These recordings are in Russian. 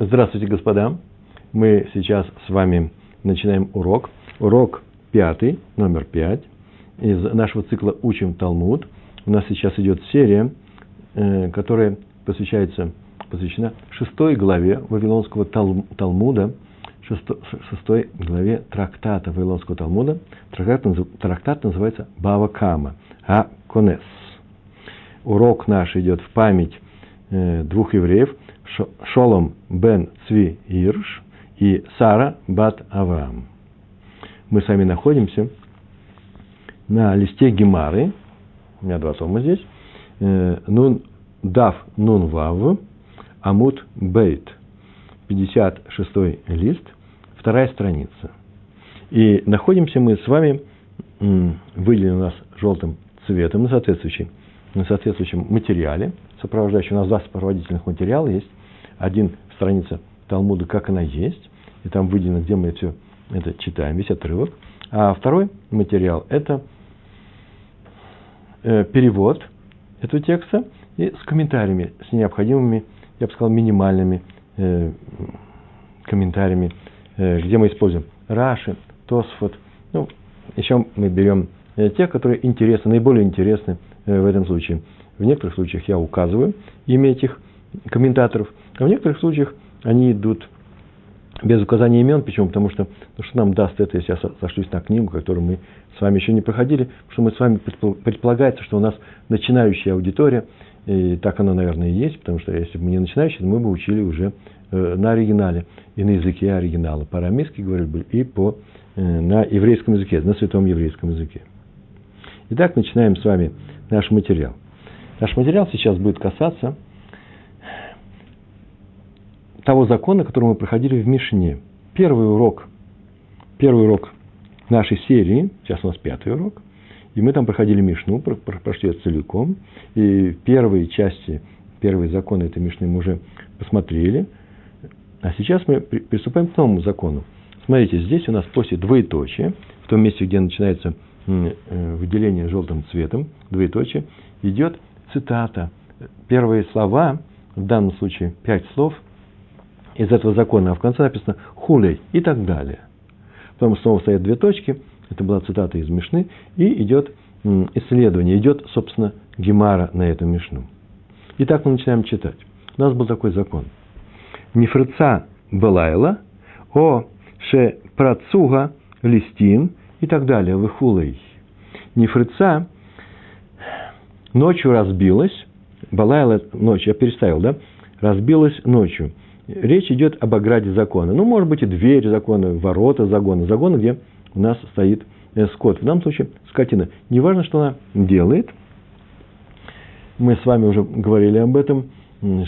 Здравствуйте, господа. Мы сейчас с вами начинаем урок. Урок пятый, номер пять. Из нашего цикла «Учим Талмуд». У нас сейчас идет серия, э, которая посвящается, посвящена шестой главе Вавилонского Талмуда, шестой главе трактата Вавилонского Талмуда. Трактат, трактат называется Бава Кама, а Конес. Урок наш идет в память э, двух евреев – Шолом бен Цви Ирш и Сара бат Авраам. Мы с вами находимся на листе Гемары, у меня два тома здесь, э, нун, Дав Нун Вав, Амут Бейт, 56 лист, вторая страница. И находимся мы с вами, выделен у нас желтым цветом на соответствующем, на соответствующем материале, сопровождающий у нас два сопроводительных материала есть один страница Талмуда, как она есть, и там выделено, где мы все это читаем, весь отрывок. А второй материал – это э, перевод этого текста и с комментариями, с необходимыми, я бы сказал, минимальными э, комментариями, э, где мы используем Раши, Тосфот. Ну, еще мы берем те, которые интересны, наиболее интересны в этом случае. В некоторых случаях я указываю имя этих комментаторов, а в некоторых случаях они идут без указания имен. Почему? Потому что, ну, что нам даст это, если я сошлюсь на книгу, которую мы с вами еще не проходили, что мы с вами предполагается, что у нас начинающая аудитория, и так оно, наверное, и есть, потому что если бы мы не начинающие, то мы бы учили уже э, на оригинале и на языке оригинала. По-арамейски говорили бы и по, э, на еврейском языке, на святом еврейском языке. Итак, начинаем с вами наш материал. Наш материал сейчас будет касаться того закона, который мы проходили в Мишне. Первый урок, первый урок нашей серии, сейчас у нас пятый урок, и мы там проходили Мишну, прошли ее целиком, и первые части, первые законы этой Мишны мы уже посмотрели, а сейчас мы приступаем к новому закону. Смотрите, здесь у нас после двоеточия, в том месте, где начинается э, выделение желтым цветом, двоеточие, идет цитата. Первые слова, в данном случае пять слов – из этого закона, а в конце написано хулей и так далее. Потом снова стоят две точки, это была цитата из Мишны, и идет исследование, идет, собственно, Гемара на эту Мишну. Итак, мы начинаем читать. У нас был такой закон. Нефрица Балайла, о ше працуга листим и так далее, выхулей. Нефрица ночью разбилась, Балайла ночью, я переставил, да, разбилась ночью – Речь идет об ограде закона. Ну, может быть, и дверь закона, ворота закона. Закона, где у нас стоит э, скот. В данном случае скотина. Неважно, что она делает. Мы с вами уже говорили об этом,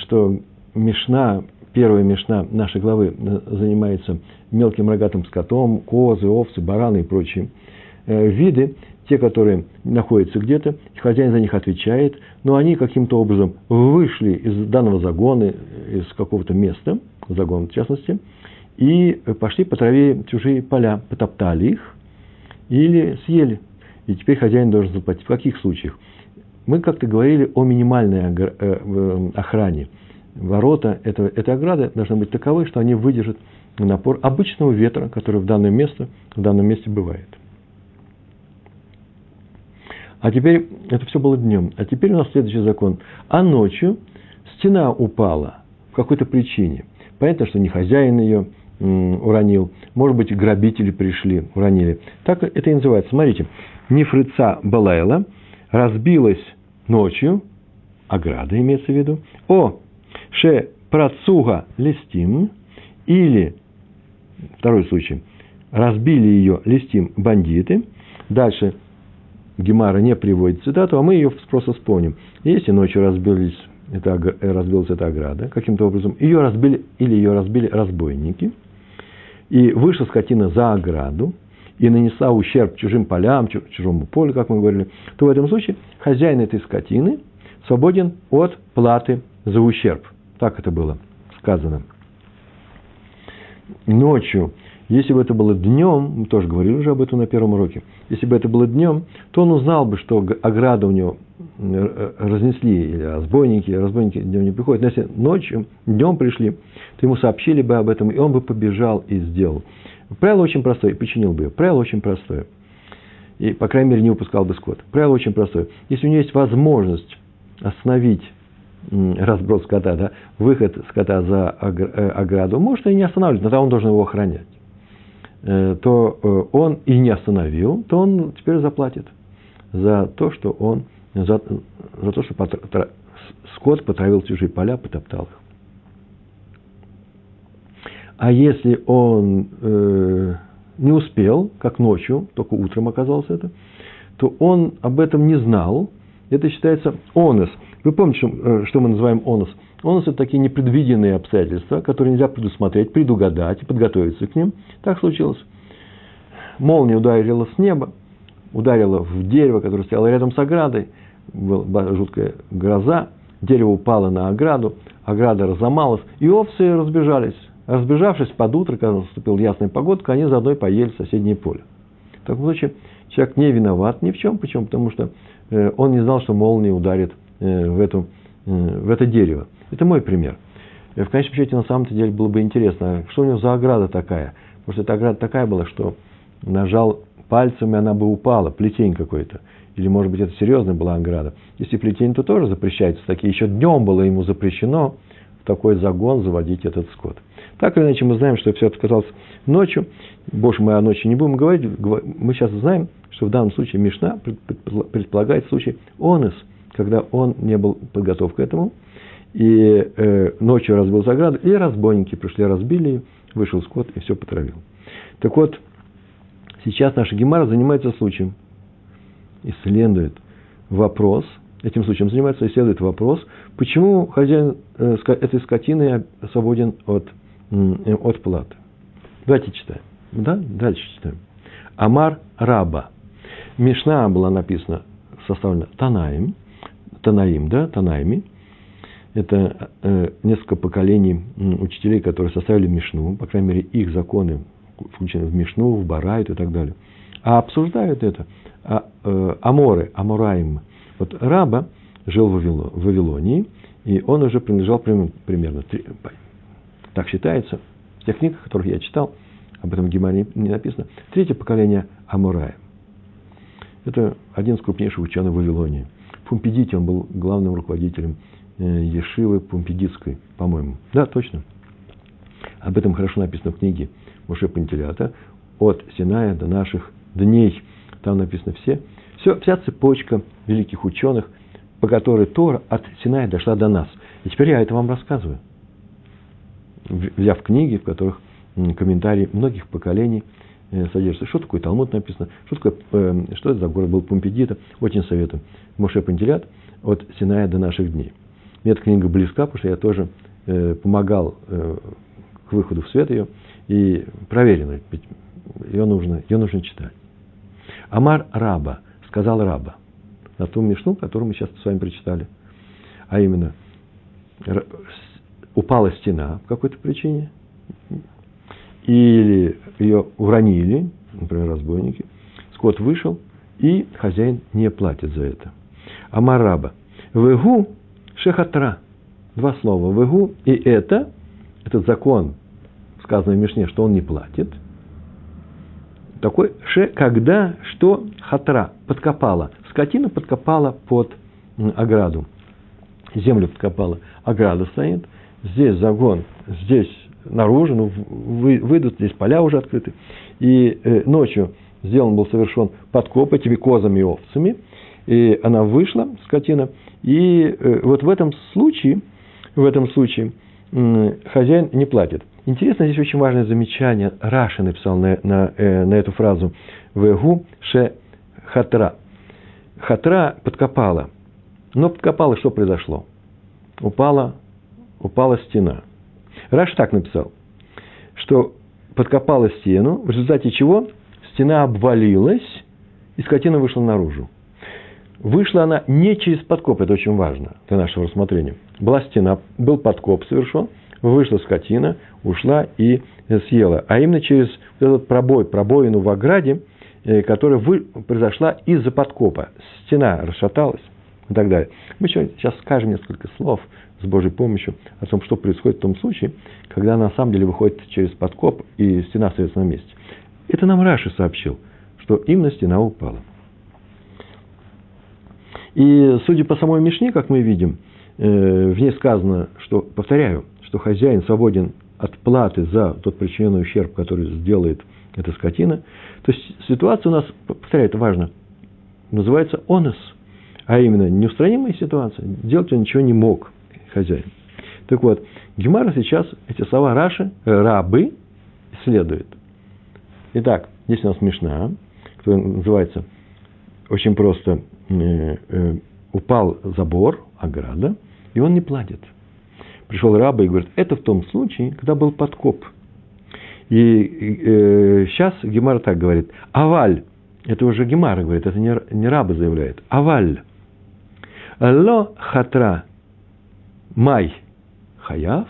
что Мишна, первая Мишна нашей главы э, занимается мелким рогатым скотом, козы, овцы, бараны и прочие э, виды, те, которые находятся где-то, хозяин за них отвечает, но они каким-то образом вышли из данного загона, из какого-то места, загон в частности, и пошли по траве чужие поля, потоптали их или съели. И теперь хозяин должен заплатить. В каких случаях? Мы как-то говорили о минимальной э, охране. Ворота этого, этой ограды должны быть таковы, что они выдержат напор обычного ветра, который в данном месте, в данном месте бывает. А теперь, это все было днем. А теперь у нас следующий закон. А ночью стена упала по какой-то причине. Понятно, что не хозяин ее уронил. Может быть, грабители пришли, уронили. Так это и называется. Смотрите. Нефрица Балайла разбилась ночью, ограда имеется в виду, о ше працуга листим, или, второй случай, разбили ее листим бандиты, дальше Гемара не приводит цитату, а мы ее просто вспомним. Если ночью разбились, это, э, разбилась эта ограда, каким-то образом, ее разбили, или ее разбили разбойники, и вышла скотина за ограду, и нанесла ущерб чужим полям, чужому полю, как мы говорили, то в этом случае хозяин этой скотины свободен от платы за ущерб. Так это было сказано. Ночью Если бы это было днем, мы тоже говорили уже об этом на первом уроке, если бы это было днем, то он узнал бы, что ограда у него э, разнесли, или разбойники, разбойники днем не приходят. Но если ночью, днем пришли, то ему сообщили бы об этом, и он бы побежал и сделал. Правило очень простое, починил бы ее. Правило очень простое. И, по крайней мере, не выпускал бы скот. Правило очень простое. Если у него есть возможность остановить разброс скота, да, выход скота за э, ограду, может и не останавливать, но там он должен его охранять. Э, то э, он и не остановил, то он теперь заплатит за то, что он за, за то, что потра, скот потравил чужие поля, потоптал их. А если он э, не успел, как ночью, только утром оказалось это, то он об этом не знал. Это считается онос. Вы помните, что мы называем онос? Онос – это такие непредвиденные обстоятельства, которые нельзя предусмотреть, предугадать и подготовиться к ним. Так случилось. Молния ударила с неба, ударила в дерево, которое стояло рядом с оградой. Была жуткая гроза, дерево упало на ограду, ограда разломалась, и овцы разбежались. Разбежавшись под утро, когда наступила ясная погодка, они заодно и поели в соседнее поле. В таком случае человек не виноват ни в чем. Почему? Потому что э, он не знал, что молния ударит э, в, эту, э, в это дерево. Это мой пример. В конечном счете, на самом-то деле, было бы интересно, что у него за ограда такая. Потому что эта ограда такая была, что нажал пальцем, и она бы упала, плетень какой-то. Или, может быть, это серьезная была ограда. Если плетень, то тоже запрещается. Такие еще днем было ему запрещено в такой загон заводить этот скот. Так или иначе, мы знаем, что все это оказалось ночью. Больше мы о ночи не будем говорить. Мы сейчас знаем, что в данном случае Мишна предполагает случай онес, когда он не был подготов к этому, и э, ночью разбил заграду, и разбойники пришли, разбили вышел скот и все потравил. Так вот, сейчас наша Гемара занимается случаем, исследует вопрос, этим случаем занимается, исследует вопрос, почему хозяин э, этой скотины свободен от, э, от платы. Давайте читаем. Да? Дальше читаем. Амар Раба. Мишна была написана, составлена Танаим, Танаим, да, Танаями. Это э, несколько поколений учителей, которые составили Мишну, по крайней мере, их законы включены в Мишну, в Барайт и так далее. А обсуждают это а, э, Аморы, Амураим. Вот Раба жил в, Вавило, в Вавилонии, и он уже принадлежал примерно, так считается, в тех книгах, которых я читал, об этом в Гемаре не написано, третье поколение Амурая. Это один из крупнейших ученых в Вавилонии. В Пумпедите он был главным руководителем Ешивы Пумпедитской, по-моему. Да, точно. Об этом хорошо написано в книге Муше Пантелята «От Синая до наших дней». Там написано все, все, вся цепочка великих ученых, по которой Тора от Синая дошла до нас. И теперь я это вам рассказываю. Взяв книги, в которых комментарии многих поколений э, содержатся. Что такое Талмуд написано, что, такое, э, что это за город был Пумпедита. Очень советую. Моше Пантелят от Синая до наших дней. Мне эта книга близка, потому что я тоже э, помогал к выходу в свет ее и проверено, ее нужно, ее нужно читать. Амар Раба, сказал Раба, на ту мишну, которую мы сейчас с вами прочитали. А именно, упала стена по какой-то причине, или ее уронили, например, разбойники, скот вышел, и хозяин не платит за это. Амар Раба, вегу шехатра, два слова, вегу и это, этот закон сказано в Мишне, что он не платит. Такой ше, когда что хатра подкопала. Скотина подкопала под ограду. Землю подкопала. Ограда стоит. Здесь загон, здесь наружу, ну, вы, выйдут, здесь поля уже открыты. И э, ночью сделан был совершен подкоп этими козами и овцами. И она вышла, скотина. И э, вот в этом случае, в этом случае хозяин не платит. Интересно, здесь очень важное замечание. Раша написал на, на, э, на эту фразу «Вегу ше хатра». Хатра подкопала. Но подкопала, что произошло? Упала, упала стена. Раш так написал, что подкопала стену, в результате чего стена обвалилась, и скотина вышла наружу. Вышла она не через подкоп, это очень важно для нашего рассмотрения. Была стена, был подкоп совершен, вышла скотина, ушла и съела. А именно через этот пробой, пробоину в ограде, э, которая вы, произошла из-за подкопа. Стена расшаталась и так далее. Мы сейчас скажем несколько слов с Божьей помощью о том, что происходит в том случае, когда на самом деле выходит через подкоп и стена остается на месте. Это нам Раши сообщил, что именно стена упала. И судя по самой Мишне, как мы видим, э, в ней сказано, что, повторяю, что хозяин свободен от платы за тот причиненный ущерб, который сделает эта скотина. То есть ситуация у нас, повторяю, это важно, называется онос, а именно неустранимая ситуация. Делать он ничего не мог, хозяин. Так вот, Гемара сейчас эти слова Раши, э, рабы, исследует. Итак, здесь у нас Мишна, которая называется очень просто упал забор, ограда, и он не платит. Пришел раба и говорит, это в том случае, когда был подкоп. И э, сейчас Гемара так говорит, аваль, это уже Гемара говорит, это не, не раба заявляет, аваль, ло хатра май хаяв,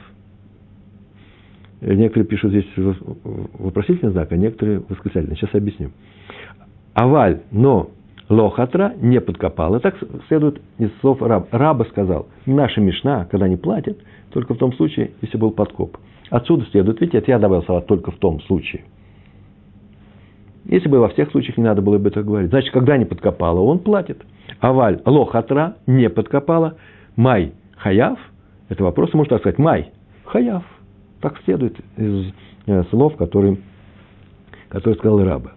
некоторые пишут здесь вопросительный знак, а некоторые восклицательный. Сейчас объясню. Аваль, но Лохатра не подкопал. И так следует из слов раб. Раба сказал, наша мешна, когда не платят, только в том случае, если был подкоп. Отсюда следует, видите, я добавил слова только в том случае. Если бы во всех случаях не надо было бы это говорить. Значит, когда не подкопала, он платит. Аваль лохатра не подкопала. Май хаяв. Это вопрос, можно так сказать. Май хаяв. Так следует из э, слов, которые, которые сказал раба.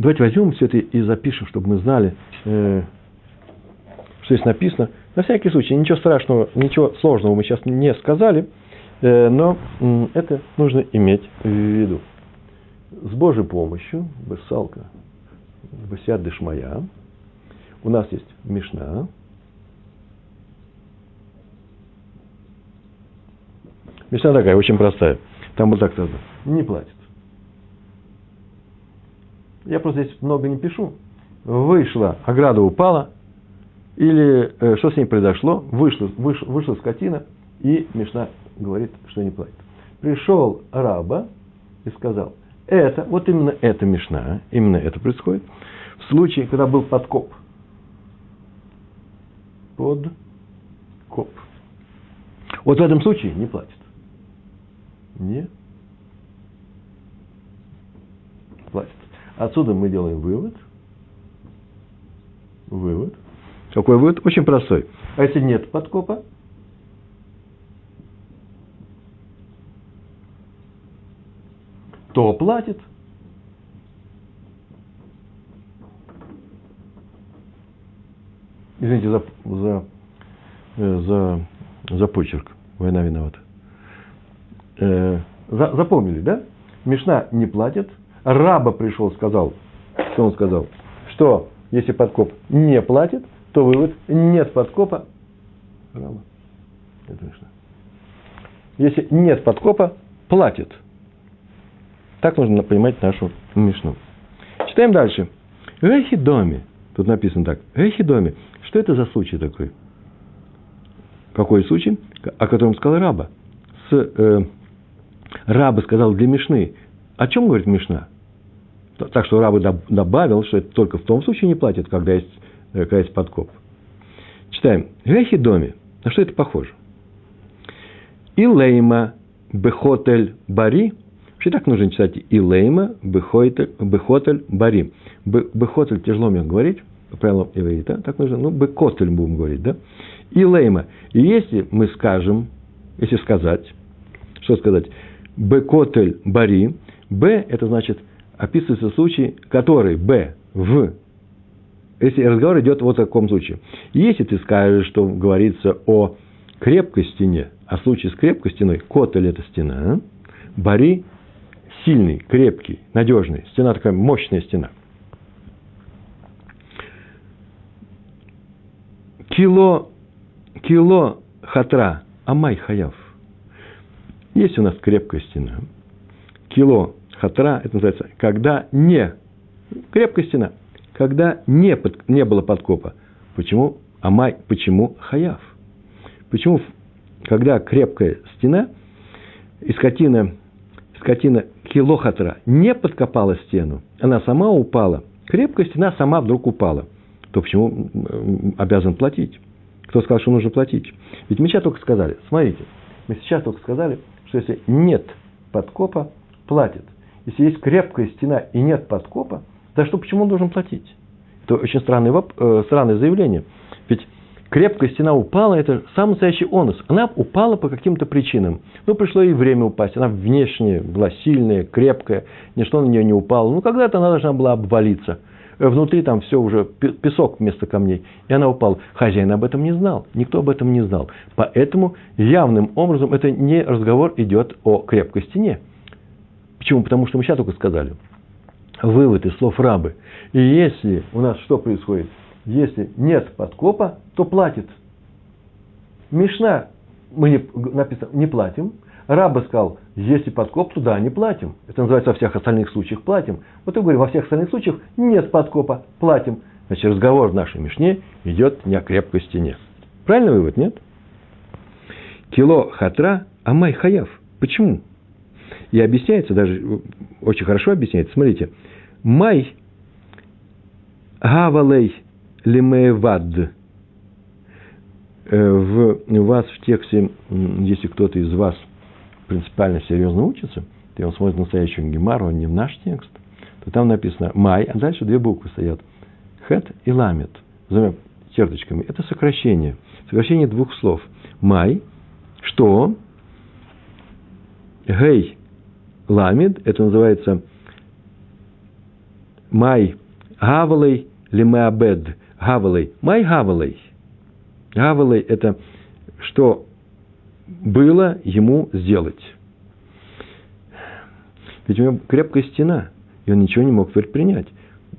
Давайте возьмем все это и запишем, чтобы мы знали, э, что здесь написано. На всякий случай, ничего страшного, ничего сложного мы сейчас не сказали, э, но это нужно иметь в виду. С Божьей помощью, Бессалка, Бесяд Дешмая, у нас есть Мишна, Мишна такая, очень простая. Там вот так сказано. Не платит. Я просто здесь много не пишу. Вышла, ограда упала, или э, что с ней произошло, вышла, выш, вышла скотина, и Мишна говорит, что не платит. Пришел раба и сказал, это, вот именно это Мишна, именно это происходит, в случае, когда был подкоп. Под коп. Вот в этом случае не платит. Не платит. Отсюда мы делаем вывод. Вывод. Какой вывод? Очень простой. А если нет подкопа? То платит. Извините за, за, э, за, за почерк. Война виновата. Э, за, запомнили, да? Мишна не платит, раба пришел, сказал, что он сказал, что если подкоп не платит, то вывод нет подкопа. Раба. Это Мишна. Если нет подкопа, платит. Так нужно понимать нашу Мишну. Читаем дальше. Эхидоми. Тут написано так. Эхидоми. Что это за случай такой? Какой случай? О котором сказал раба. С, э, раба сказал для Мишны. О чем говорит Мишна? Так что Рабы добавил, что это только в том случае не платят, когда есть, э, когда есть подкоп. Читаем. Вехи доме. На что это похоже? Илейма бехотель бари. Вообще так нужно читать Илейма бехотель бари. Бехотель тяжело мне говорить, по правилам иврита, так нужно, ну, бекотель будем говорить, да? Илейма. И если мы скажем, если сказать, что сказать? Бекотель бари. Б – это значит – описывается случай, который Б в если разговор идет вот в таком случае. Если ты скажешь, что говорится о крепкой стене, а в случае с крепкой стеной, котель – это стена, бари – сильный, крепкий, надежный, стена такая мощная стена. Кило, кило хатра, амай хаяв. Есть у нас крепкая стена. Кило хатра, это называется, когда не, крепкая стена, когда не, под, не было подкопа. Почему? Амай, почему хаяв? Почему когда крепкая стена, и скотина, скотина килохатра не подкопала стену, она сама упала, крепкая стена сама вдруг упала, то почему обязан платить? Кто сказал, что нужно платить? Ведь мы сейчас только сказали, смотрите, мы сейчас только сказали, что если нет подкопа, платит. Если есть крепкая стена и нет подкопа, за что, почему он должен платить? Это очень странное, э, странное заявление. Ведь крепкая стена упала, это самый настоящий онус. Она упала по каким-то причинам. Ну, пришло ей время упасть. Она внешне была сильная, крепкая, ничто на нее не упало. Ну, когда-то она должна была обвалиться. Э, внутри там все уже песок вместо камней. И она упала. Хозяин об этом не знал. Никто об этом не знал. Поэтому явным образом это не разговор идет о крепкой стене. Почему? Потому что мы сейчас только сказали. Вывод из слов рабы. И если у нас что происходит? Если нет подкопа, то платит. Мишна мы не, написано, не платим. Раба сказал, если подкоп, то да, не платим. Это называется во всех остальных случаях платим. Вот я говорю, во всех остальных случаях нет подкопа, платим. Значит, разговор в нашей Мишне идет не о крепкой стене. Правильный вывод, нет? Кило хатра, амай хаяв. Почему? И объясняется, даже очень хорошо объясняется. Смотрите. Май гавалей лимеевад. Э, в, вас в тексте, если кто-то из вас принципиально серьезно учится, то он смотрит настоящую гемару, а не в наш текст, то там написано «май», а дальше две буквы стоят. «Хет» и «ламет». Назовем черточками. Это сокращение. Сокращение двух слов. «Май», что, «гей», «ламед», это называется «май», «гавалей», «лемеабед», «гавалей», «май гавалей». Гавалей – это что было ему сделать. Ведь у него крепкая стена, и он ничего не мог предпринять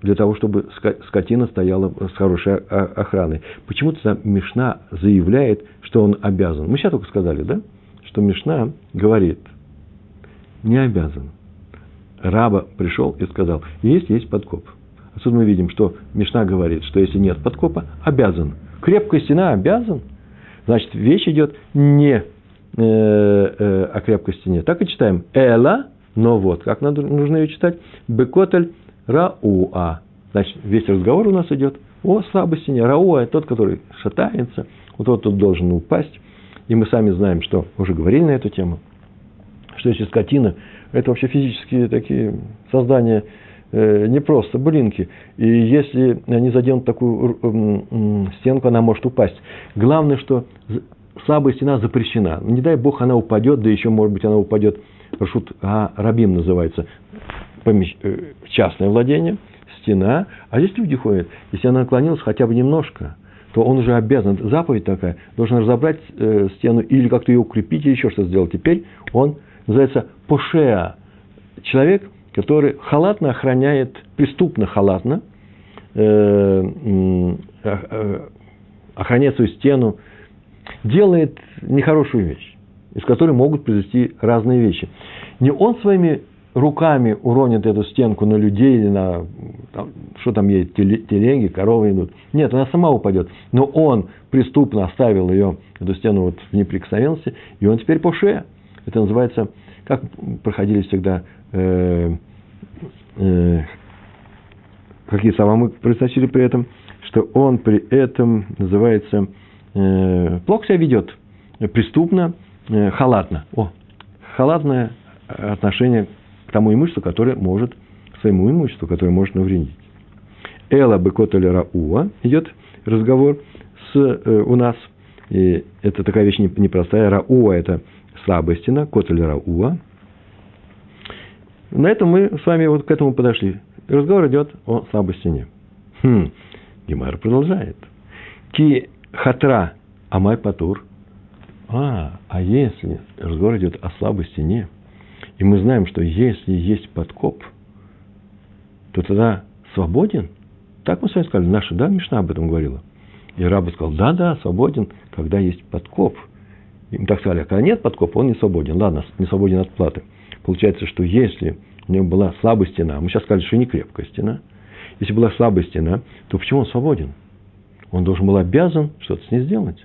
для того, чтобы скотина стояла с хорошей охраной. Почему-то Мишна заявляет, что он обязан. Мы сейчас только сказали, да? Что Мишна говорит, не обязан. Раба пришел и сказал, есть, есть подкоп. Отсюда мы видим, что Мишна говорит, что если нет подкопа, обязан. Крепкая стена обязан. Значит, вещь идет не э, э, о крепкой стене. Так и читаем. Эла, но вот, как надо, нужно ее читать. Бекотель рауа. Значит, весь разговор у нас идет о слабой стене. Рауа – тот, который шатается, вот тот, кто должен упасть. И мы сами знаем, что уже говорили на эту тему, что если скотина – это вообще физические такие создания, э, не просто блинки. И если они заденут такую стенку, она может упасть. Главное, что слабая стена запрещена. Не дай бог она упадет, да еще, может быть, она упадет, Рашут а, Рабим называется, помещ... Э, частное владение, стена. А здесь люди ходят. Если она наклонилась хотя бы немножко, то он уже обязан, заповедь такая, должен разобрать э, стену или как-то ее укрепить, или еще что сделать. Теперь он называется пошеа. Человек, который халатно охраняет, преступно халатно, э, э, охраняет свою стену, делает нехорошую вещь, из которой могут произойти разные вещи. Не он своими руками уронит эту стенку на людей или на там, что там есть, телеги, коровы идут. Нет, она сама упадет. Но он преступно оставил ее, эту стену вот в неприкосновенности, и он теперь по шее. Это называется, как проходили всегда, э, э, какие слова мы произносили при этом, что он при этом называется э, плохо себя ведет, преступно, э, халатно. О, халатное отношение к тому имуществу, которое может, к своему имуществу, которое может навредить. Эла бекотеля рауа идет разговор с, э, у нас. И это такая вещь непростая. Рауа – это слабая стена, котель рауа. На этом мы с вами вот к этому подошли. Разговор идет о слабой стене. Хм. Гемара продолжает. Ки хатра амай патур. А, а если разговор идет о слабой стене, и мы знаем, что если есть подкоп, то тогда свободен. Так мы с вами сказали, наша, да, Мишна об этом говорила. И раба сказал, да, да, свободен, когда есть подкоп. Им так сказали, а нет подкопа, он не свободен. Ладно, не свободен от платы. Получается, что если у него была слабая стена, мы сейчас сказали, что не крепкая стена, если была слабая стена, то почему он свободен? Он должен был обязан что-то с ней сделать.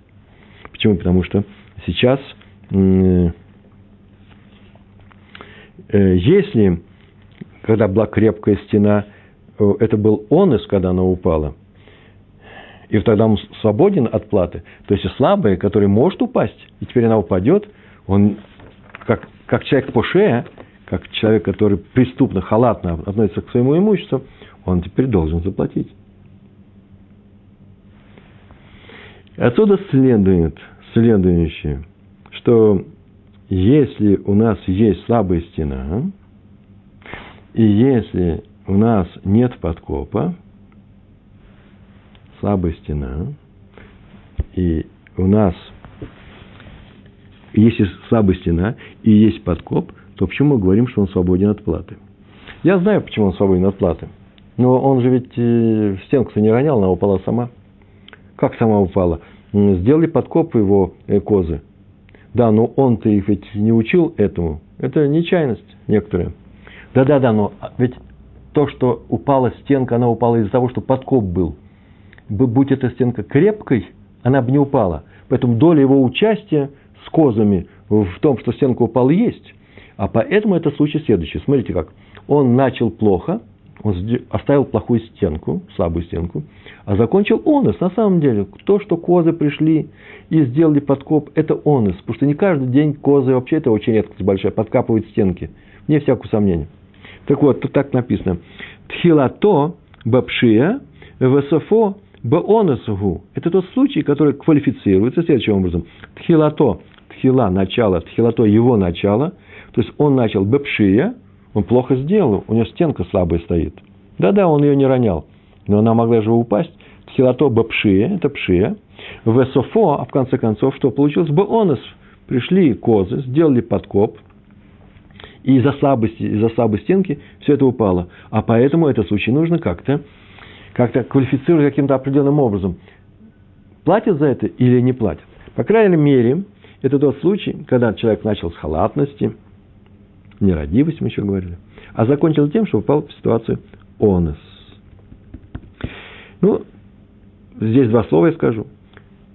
Почему? Потому что сейчас, э, если, когда была крепкая стена, это был онес, когда она упала, и тогда он свободен от платы, то есть слабая, который может упасть, и теперь она упадет, он как, как человек по шее, как человек, который преступно, халатно относится к своему имуществу, он теперь должен заплатить. Отсюда следует следующее, что если у нас есть слабая стена, и если у нас нет подкопа, слабая стена, и у нас если слабая стена и есть подкоп, то почему мы говорим, что он свободен от платы? Я знаю, почему он свободен от платы. Но он же ведь э, в стенку-то не ронял, она упала сама. Как сама упала? Сделали подкоп его э, козы. Да, но он-то их ведь не учил этому. Это нечаянность некоторая. Да-да-да, но ведь то, что упала стенка, она упала из-за того, что подкоп был. Будь эта стенка крепкой, она бы не упала. Поэтому доля его участия с козами в том, что стенка упала, есть. А поэтому это случай следующий. Смотрите как. Он начал плохо, он оставил плохую стенку, слабую стенку, а закончил онос. На самом деле, то, что козы пришли и сделали подкоп, это онос. Потому что не каждый день козы, вообще это очень редкость большая, подкапывают стенки. Не всякого сомнения. Так вот, тут так написано. Тхилато бапшия весофо баоносугу. Это тот случай, который квалифицируется следующим образом. Тхилато, тхила, начало, тхилато, его начало. То есть он начал бапшия, он плохо сделал, у него стенка слабая стоит. Да-да, он ее не ронял, но она могла же упасть. Тхилато бапшия, это пшия. Весофо, а в конце концов, что получилось? Баонос. Пришли козы, сделали подкоп, и из-за слабости, из-за слабой стенки все это упало. А поэтому этот случай нужно как-то как-то квалифицировать каким-то определенным образом. Платят за это или не платят? По крайней мере, это тот случай, когда человек начал с халатности, нерадивости мы еще говорили, а закончил тем, что упал в ситуацию онос. Ну, здесь два слова я скажу.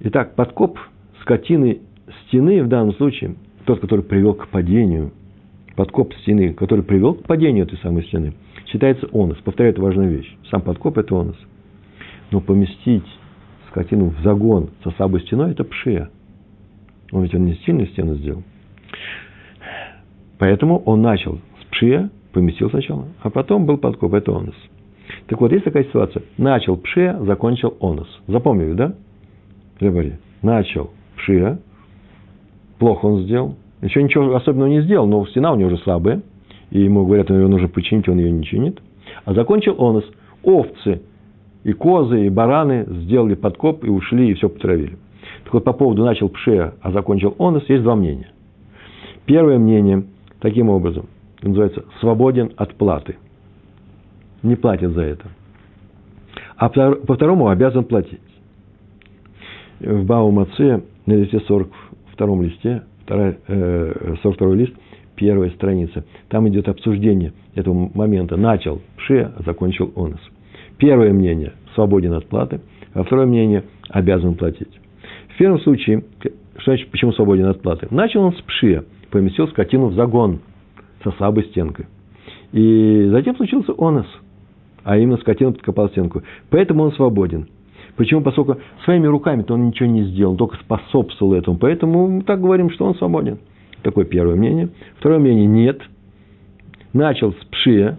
Итак, подкоп скотины стены в данном случае, тот, который привел к падению, подкоп стены, который привел к падению этой самой стены – считается онос. Повторяю, это важная вещь. Сам подкоп – это онос. Но поместить скотину в загон со слабой стеной – это пшия. Он ведь он не сильную стену сделал. Поэтому он начал с пшия, поместил сначала, а потом был подкоп, это онос. Так вот, есть такая ситуация. Начал пшия, закончил онос. Запомнили, да? Говори. Начал пшия, плохо он сделал, еще ничего особенного не сделал, но стена у него уже слабая – и ему говорят, ее нужно починить, он ее не чинит. А закончил он с овцы и козы, и бараны сделали подкоп и ушли, и все потравили. Так вот, по поводу начал пшея, а закончил онос, есть два мнения. Первое мнение таким образом, называется «свободен от платы». Не платит за это. А по второму обязан платить. В Баумаце на листе 42 листе, 42 э, лист – первая страница. Там идет обсуждение этого момента. Начал Пше, а закончил Онос. Первое мнение – свободен от платы, а второе мнение – обязан платить. В первом случае, что значит, почему свободен от платы? Начал он с Пшия, поместил скотину в загон со слабой стенкой. И затем случился Онос, а именно скотина подкопал стенку. Поэтому он свободен. Почему? Поскольку своими руками-то он ничего не сделал, только способствовал этому. Поэтому мы так говорим, что он свободен. Такое первое мнение. Второе мнение – нет. Начал с пшия,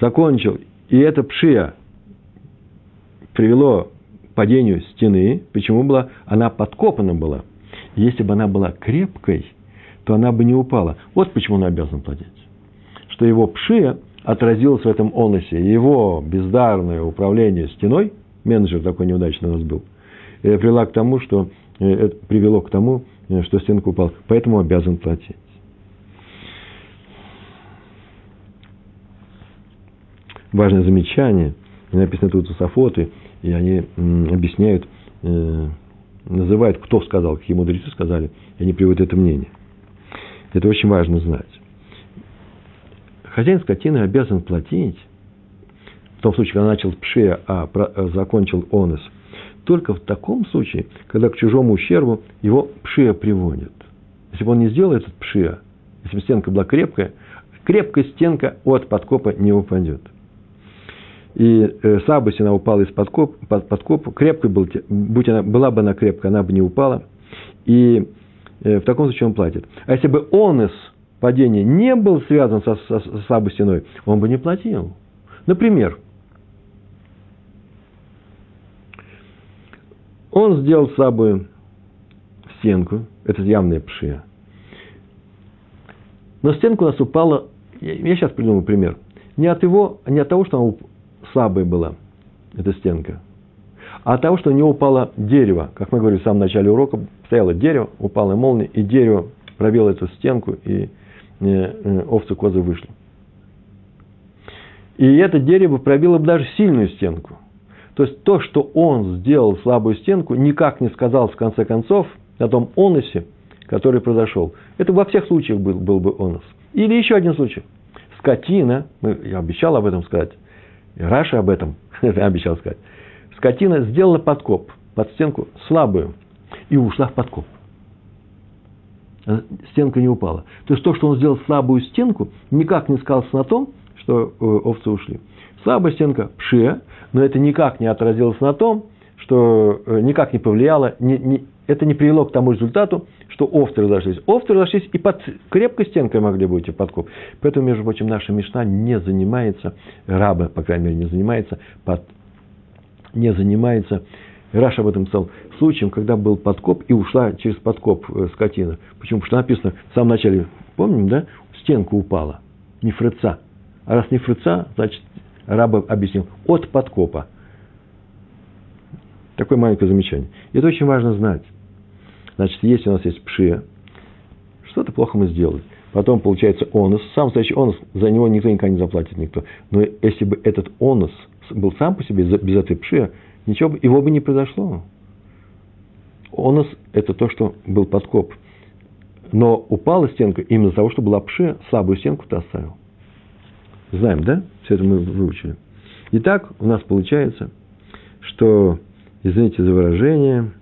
закончил, и это пшия привело к падению стены. Почему была? Она подкопана была. Если бы она была крепкой, то она бы не упала. Вот почему он обязан платить. Что его пшия отразилось в этом оносе. Его бездарное управление стеной, менеджер такой неудачный у нас был, э, привело к тому, что, э, привело к тому, Э, что стенка упала, поэтому обязан платить. Важное замечание, написано тут Сафоты, и они объясняют, э, называют, кто сказал, какие мудрецы сказали, и они приводят это мнение. Это очень важно знать. Хозяин скотины обязан платить, в том случае, когда начал пшея, а закончил онес, только в таком случае, когда к чужому ущербу его пшия приводит. Если бы он не сделал этот пшия, если бы стенка была крепкая, крепкая стенка от подкопа не упадет. И э, Саба, если она упала из подкоп, под, подкопа, крепкой был, будь она, была бы она крепкая, она бы не упала. И э, в таком случае он платит. А если бы онес падения не был связан со, со, со слабой стеной, он бы не платил. Например, он сделал слабую стенку, это явная пшия. Но стенка у нас упала, я сейчас придумаю пример, не от его, не от того, что она слабая была, эта стенка. А от того, что у него упало дерево, как мы говорили в самом начале урока, стояло дерево, упала молния, и дерево пробило эту стенку, и э, э, овцы козы вышли. И это дерево пробило бы даже сильную стенку. То есть то, что он сделал слабую стенку, никак не сказал в конце концов на том оносе, который произошел. Это во всех случаях был, был бы онос. Или еще один случай. Скотина, я обещал об этом сказать, Раша об этом обещал сказать. Скотина сделала подкоп под стенку слабую и ушла в подкоп. Стенка не упала. То есть то, что он сделал слабую стенку, никак не сказалось на том, что э, овцы ушли. Слабая стенка пше, но это никак не отразилось на том, что э, никак не повлияло, не, не, это не привело к тому результату, что овцы разошлись. Овцы разошлись и под крепкой стенкой могли быть и подкоп. Поэтому, между прочим, наша мечта не занимается, раба, по крайней мере, не занимается, под, не занимается, Раша об этом писал, случаем, когда был подкоп и ушла через подкоп э, скотина. Почему? Потому что написано в самом начале, помним, да, стенка упала, не фрыца. А раз не фрыца, значит, раба объяснил, от подкопа. Такое маленькое замечание. И это очень важно знать. Значит, если у нас есть пшия, что-то плохо мы сделали. Потом получается онос. Сам настоящий онос, за него никто никогда не заплатит никто. Но если бы этот онос был сам по себе, без этой пшия, ничего бы, его бы не произошло. Онос – это то, что был подкоп. Но упала стенка именно из-за того, что была пшия, слабую стенку ты оставил. Знаем, да? Все это мы выучили. Итак, у нас получается, что, извините за выражение –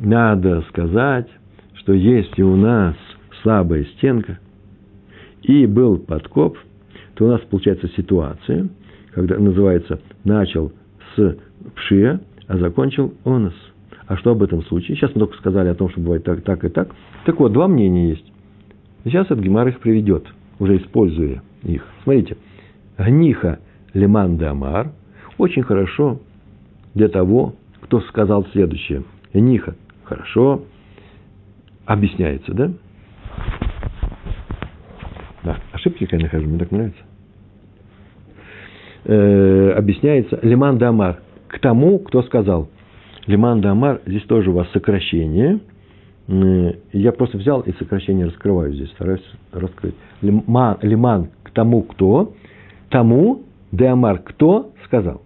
надо сказать, что если у нас слабая стенка и был подкоп, то у нас получается ситуация, когда называется начал с пшия, а закончил онос. А что об этом случае? Сейчас мы только сказали о том, что бывает так, так и так. Так вот, два мнения есть. Сейчас этот Гемар их приведет, уже используя их. Смотрите, гниха леман де амар очень хорошо для того, кто сказал следующее. Ниха хорошо объясняется, да? Да, ошибки, я нахожу, мне так нравится. Э, объясняется Лиман Дамар к тому, кто сказал. Лиман Дамар, здесь тоже у вас сокращение. Э, я просто взял и сокращение раскрываю здесь, стараюсь раскрыть. Лиман, к тому, кто. Тому, Дамар, кто сказал.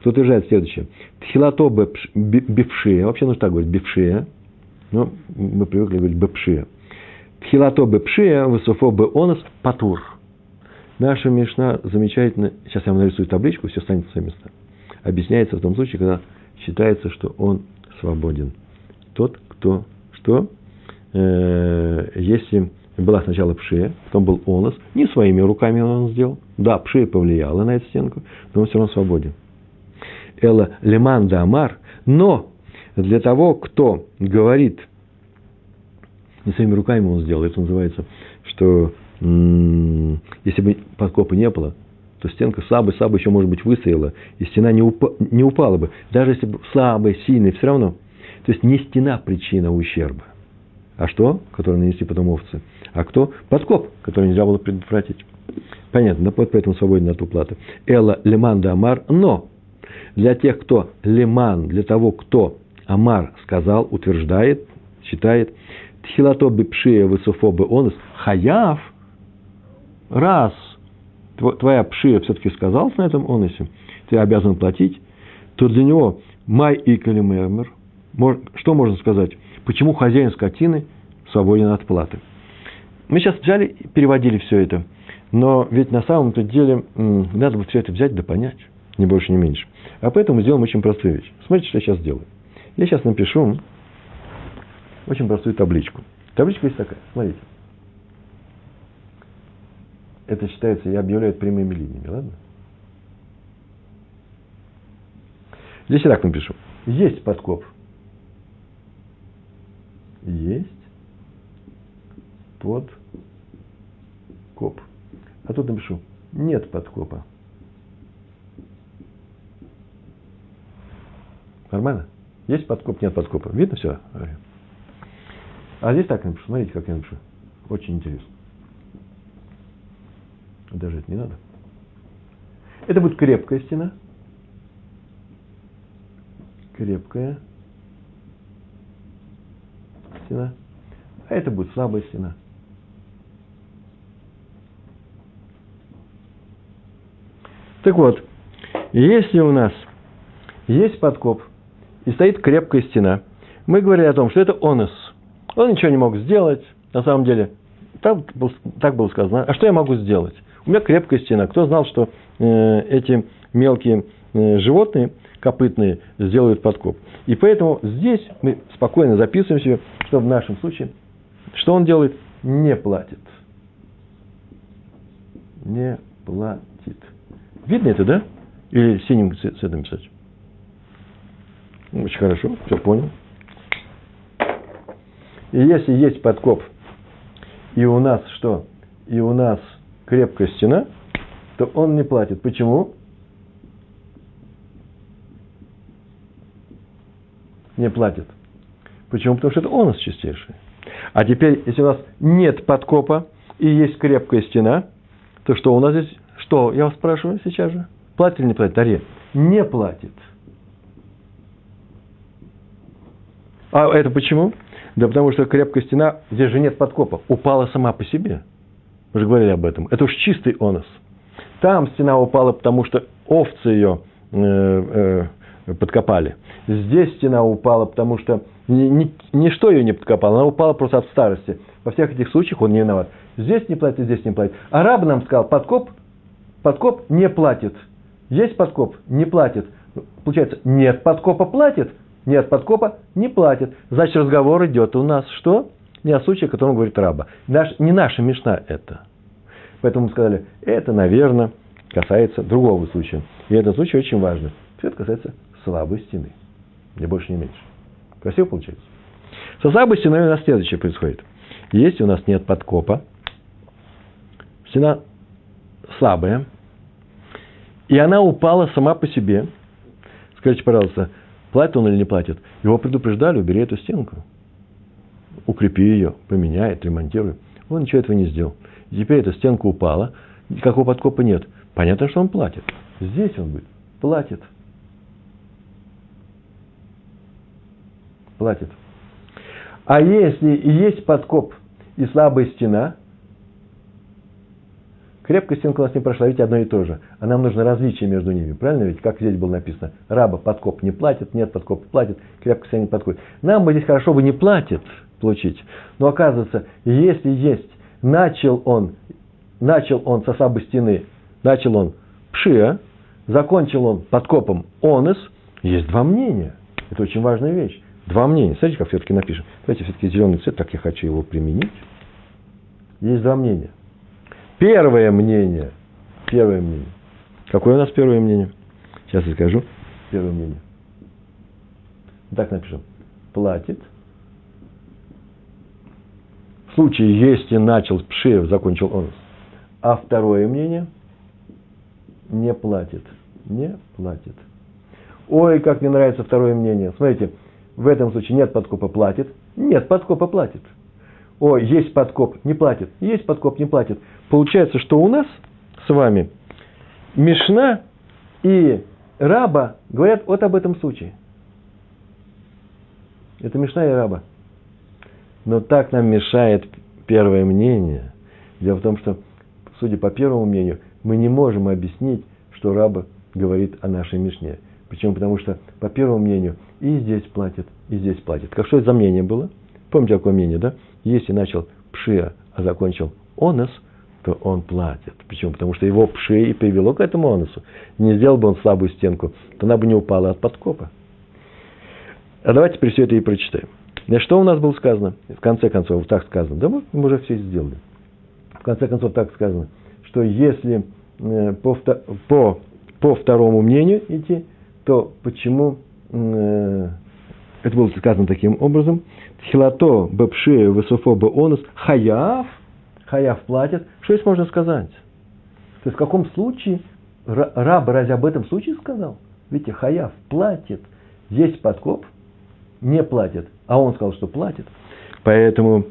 Кто утверждает следующее. Тхилато бившие, вообще нужно так говорить, бившие, но мы привыкли говорить бепшие. Тхилато бепшие, высофо бы онос, патур. Наша Мишна замечательно, сейчас я вам нарисую табличку, все станет в свои места. Объясняется в том случае, когда считается, что он свободен. Тот, кто, что, э, если была сначала пшия, потом был онос, не своими руками он сделал. Да, пшия повлияла на эту стенку, но он все равно свободен. Эла Леман Амар, но для того, кто говорит, не своими руками он сделал, это называется, что м- если бы подкопа не было, то стенка слабая, слабая еще, может быть, выстояла, и стена не, упа- не упала бы. Даже если бы слабая, сильная, все равно. То есть не стена причина ущерба. А что? Который нанесли потом овцы. А кто? Подкоп, который нельзя было предотвратить. Понятно, да, поэтому свободен от уплаты. Эла леман да амар, но для тех, кто леман, для того, кто Амар сказал, утверждает, считает, тхилато бипшия высофо бы онес, хаяв, раз твоя пшия все-таки сказалась на этом онесе, ты обязан платить, то для него май и калимермер, что можно сказать? Почему хозяин скотины свободен от платы? Мы сейчас взяли и переводили все это, но ведь на самом-то деле надо бы все это взять да понять. ни больше, ни меньше. А поэтому сделаем очень простую вещь. Смотрите, что я сейчас сделаю. Я сейчас напишу очень простую табличку. Табличка есть такая. Смотрите. Это считается, я объявляю это прямыми линиями, ладно? Здесь я так напишу. Есть подкоп. Есть подкоп. А тут напишу. Нет подкопа. Нормально? Есть подкоп, нет подкопа. Видно все? А здесь так напишу. Смотрите, как я напишу. Очень интересно. Даже это не надо. Это будет крепкая стена. Крепкая стена. А это будет слабая стена. Так вот, если у нас есть подкоп и стоит крепкая стена, мы говорили о том, что это онос. Он ничего не мог сделать, на самом деле. Так, так было сказано. А что я могу сделать? У меня крепкая стена. Кто знал, что э, эти мелкие э, животные, копытные, сделают подкоп? И поэтому здесь мы спокойно записываем себе, что в нашем случае, что он делает? Не платит. Не платит. Видно это, да? Или синим цветом писать? Очень хорошо, все понял. И если есть подкоп, и у нас что? И у нас крепкая стена, то он не платит. Почему? Не платит. Почему? Потому что это он чистейший. А теперь, если у нас нет подкопа и есть крепкая стена, то что у нас здесь? Что? Я вас спрашиваю сейчас же. Платит или не платит? Аре. Не платит. А это почему? Да потому что крепкая стена, здесь же нет подкопа, упала сама по себе. Мы же говорили об этом. Это уж чистый онос. Там стена упала, потому что овцы ее э, э, подкопали. Здесь стена упала, потому что ни, ни, ничто ее не подкопало, она упала просто от старости. Во всех этих случаях он не виноват. Здесь не платит, здесь не платит. Араб нам сказал, подкоп, подкоп не платит. Есть подкоп, не платит. Получается, нет подкопа, платит – нет подкопа, не платит. Значит, разговор идет у нас что? Не о случае, о котором говорит раба. Наш, не наша мешна это. Поэтому мы сказали, это, наверное, касается другого случая. И этот случай очень важный. Все это касается слабой стены. Не больше, не меньше. Красиво получается? Со слабой стеной у нас следующее происходит. Если у нас нет подкопа, стена слабая, и она упала сама по себе, скажите, пожалуйста, Платит он или не платит? Его предупреждали, убери эту стенку. Укрепи ее, поменяй, отремонтируй. Он ничего этого не сделал. И теперь эта стенка упала, никакого подкопа нет. Понятно, что он платит. Здесь он будет. Платит. Платит. А если есть подкоп и слабая стена, Крепкая стенка у нас не прошла, видите, одно и то же. А нам нужно различие между ними. Правильно ведь? Как здесь было написано. Раба подкоп не платит, нет подкоп платит, крепкая стена не подходит. Нам бы здесь хорошо бы не платит получить. Но оказывается, если есть, начал он, начал он со слабой стены, начал он пшия, закончил он подкопом онес, есть два мнения. Это очень важная вещь. Два мнения. Смотрите, как все-таки напишем. Давайте все-таки зеленый цвет, так я хочу его применить. Есть два мнения. Первое мнение. Первое мнение. Какое у нас первое мнение? Сейчас я скажу. Первое мнение. Так напишем. Платит. В случае, если начал Пшеев, закончил он. А второе мнение не платит. Не платит. Ой, как мне нравится второе мнение. Смотрите, в этом случае нет подкопа, платит. Нет подкопа, платит. О, есть подкоп, не платит. Есть подкоп, не платит. Получается, что у нас с вами Мишна и Раба говорят вот об этом случае. Это Мишна и Раба. Но так нам мешает первое мнение. Дело в том, что, судя по первому мнению, мы не можем объяснить, что Раба говорит о нашей Мишне. Почему? Потому что, по первому мнению, и здесь платит, и здесь платит. Как что это за мнение было? Помните, какое мнение, да? Если начал пшия, а закончил онес, то он платит. Почему? Потому что его пши и привело к этому онусу. Не сделал бы он слабую стенку, то она бы не упала от подкопа. А давайте теперь все это и прочитаем. Что у нас было сказано? В конце концов, так сказано. Да вот мы уже все сделали. В конце концов, так сказано, что если э, по, по, по второму мнению идти, то почему э, это было сказано таким образом? Хилато бепши высофо онус хаяв, хаяв платит. Что здесь можно сказать? То есть в каком случае раб разве об этом случае сказал? Видите, хаяв платит. Есть подкоп, не платит. А он сказал, что платит. Поэтому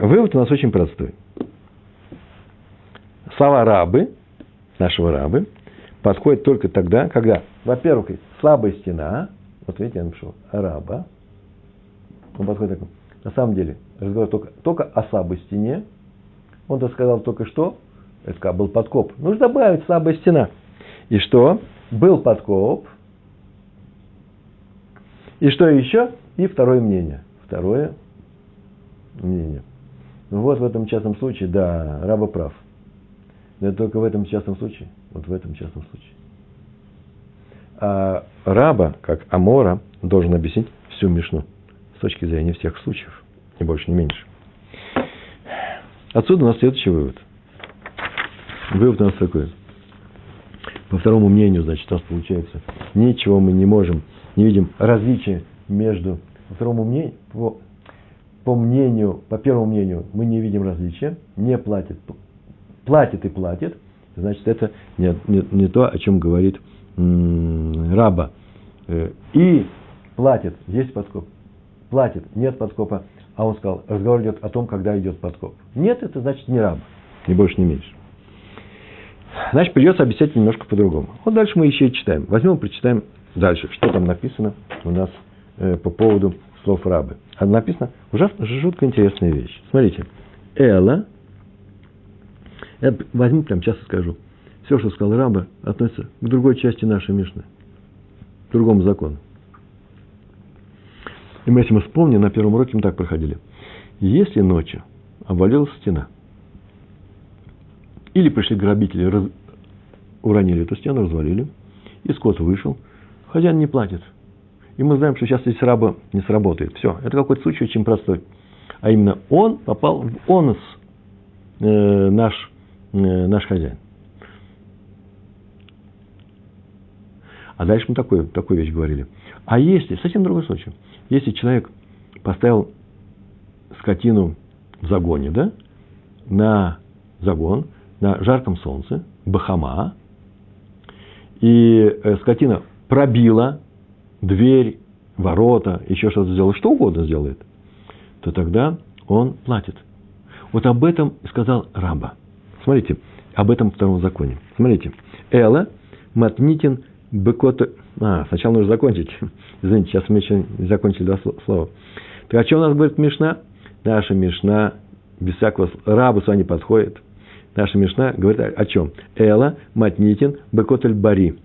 вывод у нас очень простой. Слова рабы, нашего рабы, подходят только тогда, когда, во-первых, слабая стена, вот видите, я напишу, раба, он подходит так, на самом деле, разговор только, только о слабой стене, он то сказал только что, это был подкоп. Нужно добавить слабая стена. И что? Был подкоп. И что еще? И второе мнение. Второе мнение. Ну вот в этом частном случае, да, раба прав. Но это только в этом частном случае. Вот в этом частном случае. А раба, как Амора, должен объяснить всю Мишну с точки зрения всех случаев. Ни больше, ни меньше. Отсюда у нас следующий вывод. Вывод у нас такой. По второму мнению, значит, у нас получается, ничего мы не можем, не видим различия между, по второму мнению, по, по мнению, по первому мнению, мы не видим различия, не платит, платит и платит, значит, это не, не, не то, о чем говорит раба. Э, и платит, есть подкоп, платит, нет подкопа, а он сказал, разговор идет о том, когда идет подкоп. Нет, это значит не раб, ни больше, ни меньше. Значит, придется объяснять немножко по-другому. Вот дальше мы еще и читаем. Возьмем прочитаем дальше, что там написано у нас э, по поводу слов рабы. А написано ужасно жутко интересная вещь. Смотрите. Эла. Я возьму прямо сейчас и скажу. Все, что сказал раба, относится к другой части нашей Мишны. К другому закону. И мы, если мы вспомним, на первом уроке мы так проходили. Если ночью обвалилась стена, или пришли грабители, раз, уронили эту стену, развалили, и скот вышел, хозяин не платит. И мы знаем, что сейчас здесь раба не сработает. Все, это какой-то случай очень простой. А именно он попал в онос, э, наш, наш хозяин. А дальше мы такую, такую вещь говорили. А если, совсем другой случай, если человек поставил скотину в загоне, да, на загон, на жарком солнце, бахама, и э, скотина пробила дверь, ворота, еще что-то сделала, что угодно сделает, то тогда он платит. Вот об этом сказал Раба. Смотрите, об этом втором законе. Смотрите. Эла матнитин быкота... А, сначала нужно закончить. Извините, сейчас мы еще не закончили два слова. Так о чем у нас говорит Мишна? Наша Мишна без всякого раба сюда не подходит. Наша Мишна говорит о чем? Эла, Матнитин, Бекотель Бари.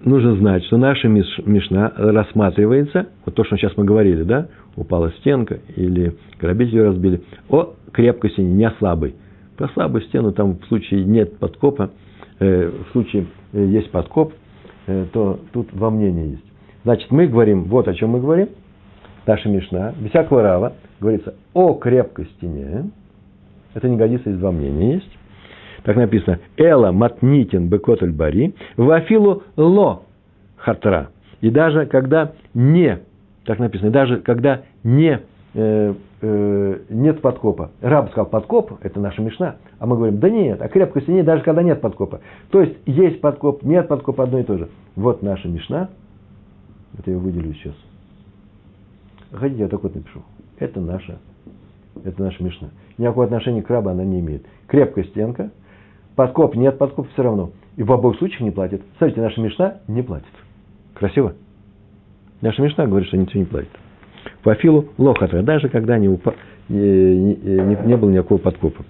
Нужно знать, что наша Мишна рассматривается, вот то, что сейчас мы говорили, да, упала стенка или грабители ее разбили, о крепкости, не слабой. Про слабую стену там в случае нет подкопа, э, в случае э, есть подкоп, э, то тут во мнение есть. Значит, мы говорим, вот о чем мы говорим, наша Мишна, без всякого рава, говорится о крепкой стене, это не годится, есть два мнения есть. Так написано, Эла матнитин бекотель бари, вафилу ло хартра. И даже когда не, так написано, даже когда не, э, э, нет подкопа. Раб сказал, подкоп, это наша мешна. А мы говорим, да нет, а крепкой стене даже когда нет подкопа. То есть, есть подкоп, нет подкопа, одно и то же. Вот наша мешна. Это я выделю сейчас. Хотите, я так вот напишу. Это наша, это наша мешна. Никакого отношения к рабу она не имеет. Крепкая стенка, подкоп нет, подкоп все равно. И в обоих случаях не платит. Смотрите, наша мешна не платит. Красиво? Наша мешна говорит, что ничего не платит. По филу лохата, даже когда не, упа, не, не, не было никакого подкопа.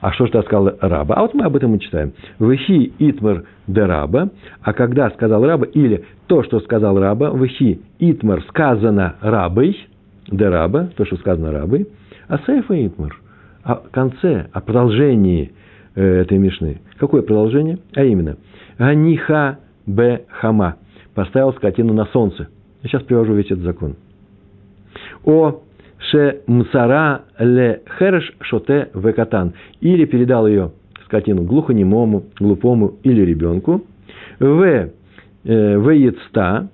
А что же сказал раба? А вот мы об этом и читаем. Вехи итмар де раба, а когда сказал раба, или то, что сказал раба, вехи итмар сказано рабой, де раба, то, что сказано рабой, а сейфа итмар. о конце, о продолжении этой Мишны. Какое продолжение? А именно, Аниха б хама. Поставил скотину на солнце. Я сейчас привожу весь этот закон. О ше мсара ле хереш шоте векатан. Или передал ее скотину глухонемому, глупому или ребенку. В э, в яцта,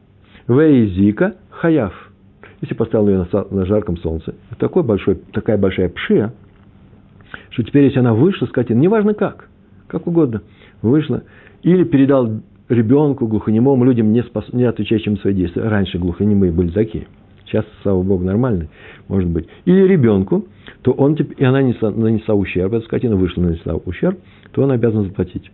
в язика хаяв. Если поставил ее на, на жарком солнце, такой большой, такая большая пшия, что теперь, если она вышла, скотина, неважно как, как угодно, вышла, или передал ребенку, глухонемому, людям, не, спас, не отвечающим свои действия. Раньше глухонемые были такие. Сейчас, слава богу, нормальные, может быть. Или ребенку, то он, и она нанесла, нанесла ущерб, эта скотина вышла, нанесла ущерб, то он обязан заплатить.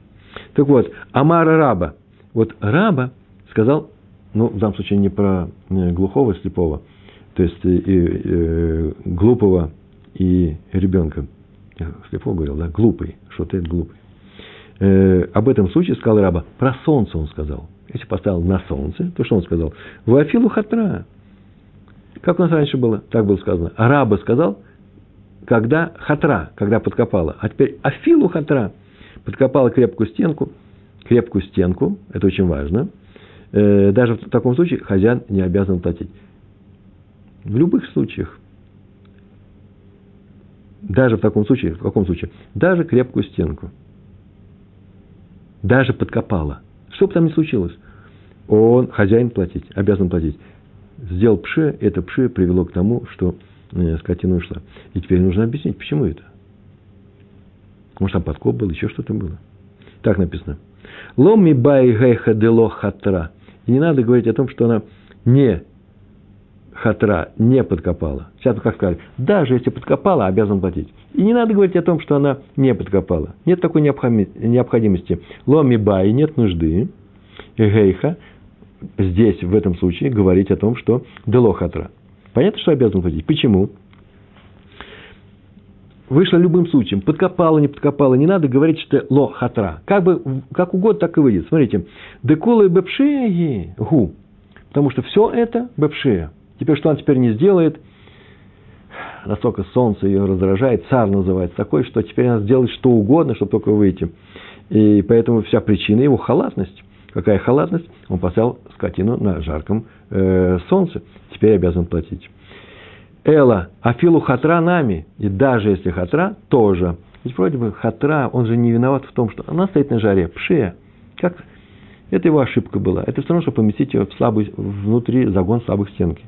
Так вот, Амара раба. Вот раба сказал, ну, в данном случае не про э, глухого, слепого, то есть и, и, и глупого и ребенка. Слепого говорил, да, глупый, ты глупый э, об этом случае сказал раба. Про солнце он сказал. Если поставил на солнце, то что он сказал? Вафилу хатра. Как у нас раньше было? Так было сказано. Раба сказал, когда хатра, когда подкопала. А теперь афилу хатра. Подкопала крепкую стенку. Крепкую стенку, это очень важно. Э, даже в таком случае хозяин не обязан платить. В любых случаях. Даже в таком случае, в каком случае? Даже крепкую стенку даже подкопала. Что бы там ни случилось, он, хозяин платить, обязан платить. Сделал пше, это пше привело к тому, что э, скотина ушла. И теперь нужно объяснить, почему это. Может, там подкоп был, еще что-то было. Так написано. Ломи бай гейха дело хатра. И не надо говорить о том, что она не хатра не подкопала. Сейчас как сказали, даже если подкопала, обязан платить. И не надо говорить о том, что она не подкопала. Нет такой необходимости. Ломи бай, нет нужды. Гейха, здесь, в этом случае, говорить о том, что дело хатра. Понятно, что обязан платить? Почему? Вышло любым случаем, подкопала, не подкопала, не надо говорить, что ло хатра. Как, бы, как угодно, так и выйдет. Смотрите, декулы бепшеи гу. Потому что все это бепшея. Теперь что он теперь не сделает? Настолько солнце ее раздражает, царь называется такой, что теперь она сделает что угодно, чтобы только выйти. И поэтому вся причина его халатность. Какая халатность? Он поставил скотину на жарком э, солнце. Теперь обязан платить. Эла, афилу хатра нами. И даже если хатра, тоже. Ведь вроде бы хатра, он же не виноват в том, что она стоит на жаре. Пшея. Как? Это его ошибка была. Это все равно, чтобы поместить ее в слабый, внутри загон слабых стенки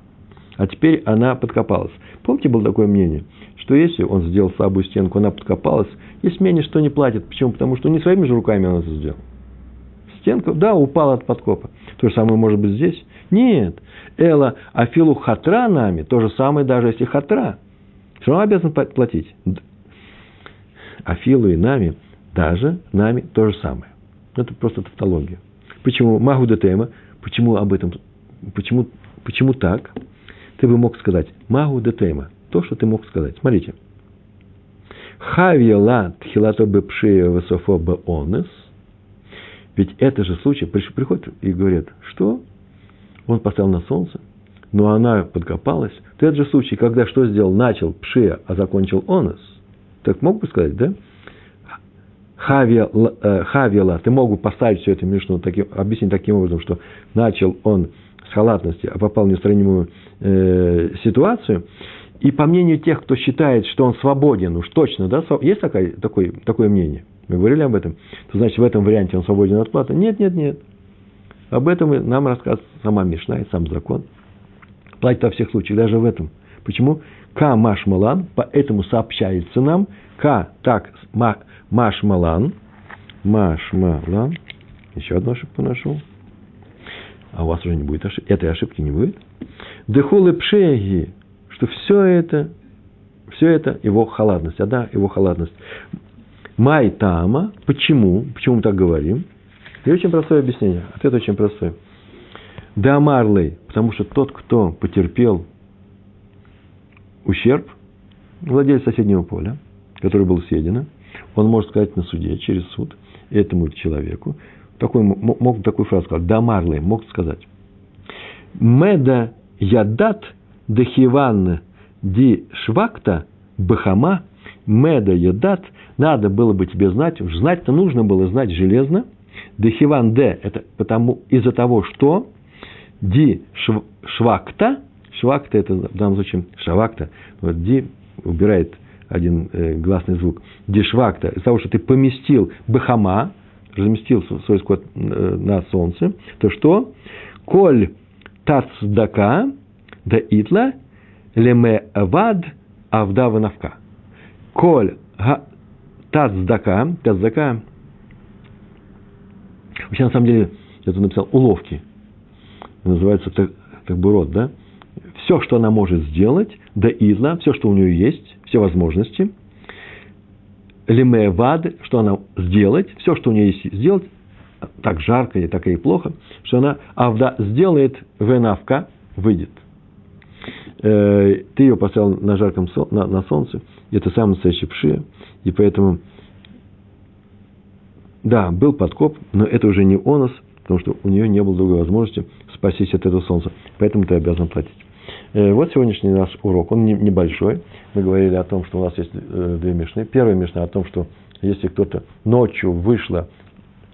а теперь она подкопалась. Помните, было такое мнение, что если он сделал слабую стенку, она подкопалась, есть мнение, что не платит. Почему? Потому что не своими же руками он это сделал. Стенка, да, упала от подкопа. То же самое может быть здесь. Нет. Эла Афилу хатра нами, то же самое, даже если хатра. Все равно обязан платить. Афилу и нами, даже нами то же самое. Это просто тавтология. Почему? Магу тема. Почему об этом? Почему, почему так? Ты бы мог сказать «магу детейма» – то, что ты мог сказать. Смотрите. Хавьела тхилато бепшея высофо онес. Ведь это же случай, приходит и говорит, что он поставил на солнце, но она подкопалась. То это же случай, когда что сделал? Начал пшея, а закончил онес. Так мог бы сказать, да? Хавьела, э, ты мог бы поставить все это в таким, объяснить таким образом, что начал он с халатности, а попал в неустранимую э, ситуацию. И по мнению тех, кто считает, что он свободен, уж точно, да, есть такое, такое, такое мнение? Мы говорили об этом. То значит, в этом варианте он свободен от платы? Нет, нет, нет. Об этом нам рассказывает сама Мишна и сам закон. Платит во всех случаях, даже в этом. Почему? Ка маш малан, поэтому сообщается нам, ка так маш малан, маш малан, еще одну ошибку нашел, а у вас уже не будет ошибки, этой ошибки не будет. Дехулы пшеги, что все это, все это его халатность, а да, его халатность. Май тама, почему, почему мы так говорим? И очень простое объяснение, ответ очень простой. Да потому что тот, кто потерпел ущерб, владелец соседнего поля, который был съедено, он может сказать на суде, через суд, этому человеку, такой, мог такую фразу сказать, дамарлы, мог сказать. Меда ядат дехиван ди швакта бахама меда едат, надо было бы тебе знать, знать-то нужно было знать железно, дехиван де, это потому, из-за того, что ди швакта, швакта это в данном случае шавакта, вот ди убирает один э, гласный звук, ди швакта, из-за того, что ты поместил бахама, разместил свой скот э, на солнце, то что? Коль тацдака да итла леме вад авда навка. Коль тацдака, тацдака, вообще на самом деле я тут написал уловки, называется так, как бы род, да? Все, что она может сделать, да идла, все, что у нее есть, все возможности, лиме вад, что она сделать, все, что у нее есть сделать, так жарко и так и плохо, что она авда сделает венавка, выйдет. Э, ты ее поставил на жарком на, на солнце, это самый настоящий пшия, и поэтому, да, был подкоп, но это уже не онос, потому что у нее не было другой возможности спастись от этого солнца, поэтому ты обязан платить. Э, вот сегодняшний наш урок, он небольшой. Мы говорили о том, что у нас есть э, две мешны. Первая мешна о том, что если кто-то ночью вышла,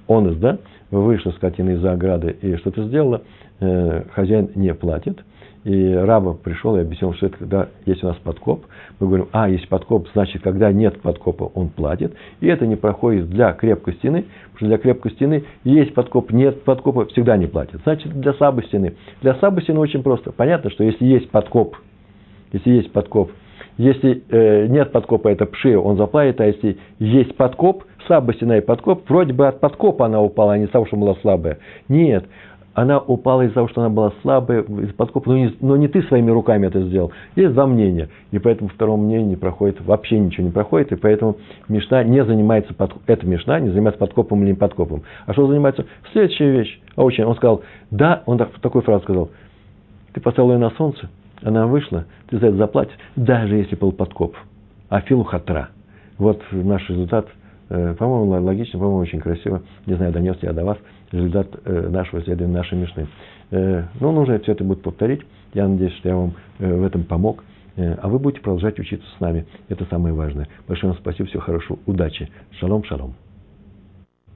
он из, да, вышла скотина из-за ограды и что-то сделала, э, хозяин не платит – и Раба пришел и объяснил, что это когда есть у нас подкоп. Мы говорим, а, есть подкоп, значит, когда нет подкопа, он платит. И это не проходит для крепкой стены, потому что для крепкой стены есть подкоп, нет подкопа, всегда не платит. Значит, для слабой стены. Для слабой стены очень просто. Понятно, что если есть подкоп, если есть подкоп, если э, нет подкопа, это пши, он заплатит, а если есть подкоп, слабая стена и подкоп, вроде бы от подкопа она упала, а не из того, что была слабая. Нет, она упала из-за того, что она была слабая, из подкопа, но не, но не ты своими руками это сделал. Есть два мнения, и поэтому второму мнению не проходит, вообще ничего не проходит, и поэтому Мишна не занимается, под, эта Мишна не занимается подкопом или не подкопом. А что занимается? Следующая вещь. А очень, он сказал, да, он так, такую фразу сказал, ты поставил ее на солнце, она вышла, ты за это заплатишь, даже если был подкоп. Афилу хатра. Вот наш результат – по-моему, логично, по-моему, очень красиво. Не знаю, донес я до вас результат э, нашего исследования, нашей Мишны. Э, ну, нужно все это будет повторить. Я надеюсь, что я вам в этом помог. А вы будете продолжать учиться с нами. Это самое важное. Большое вам спасибо, всего хорошего, удачи. Шалом, шалом.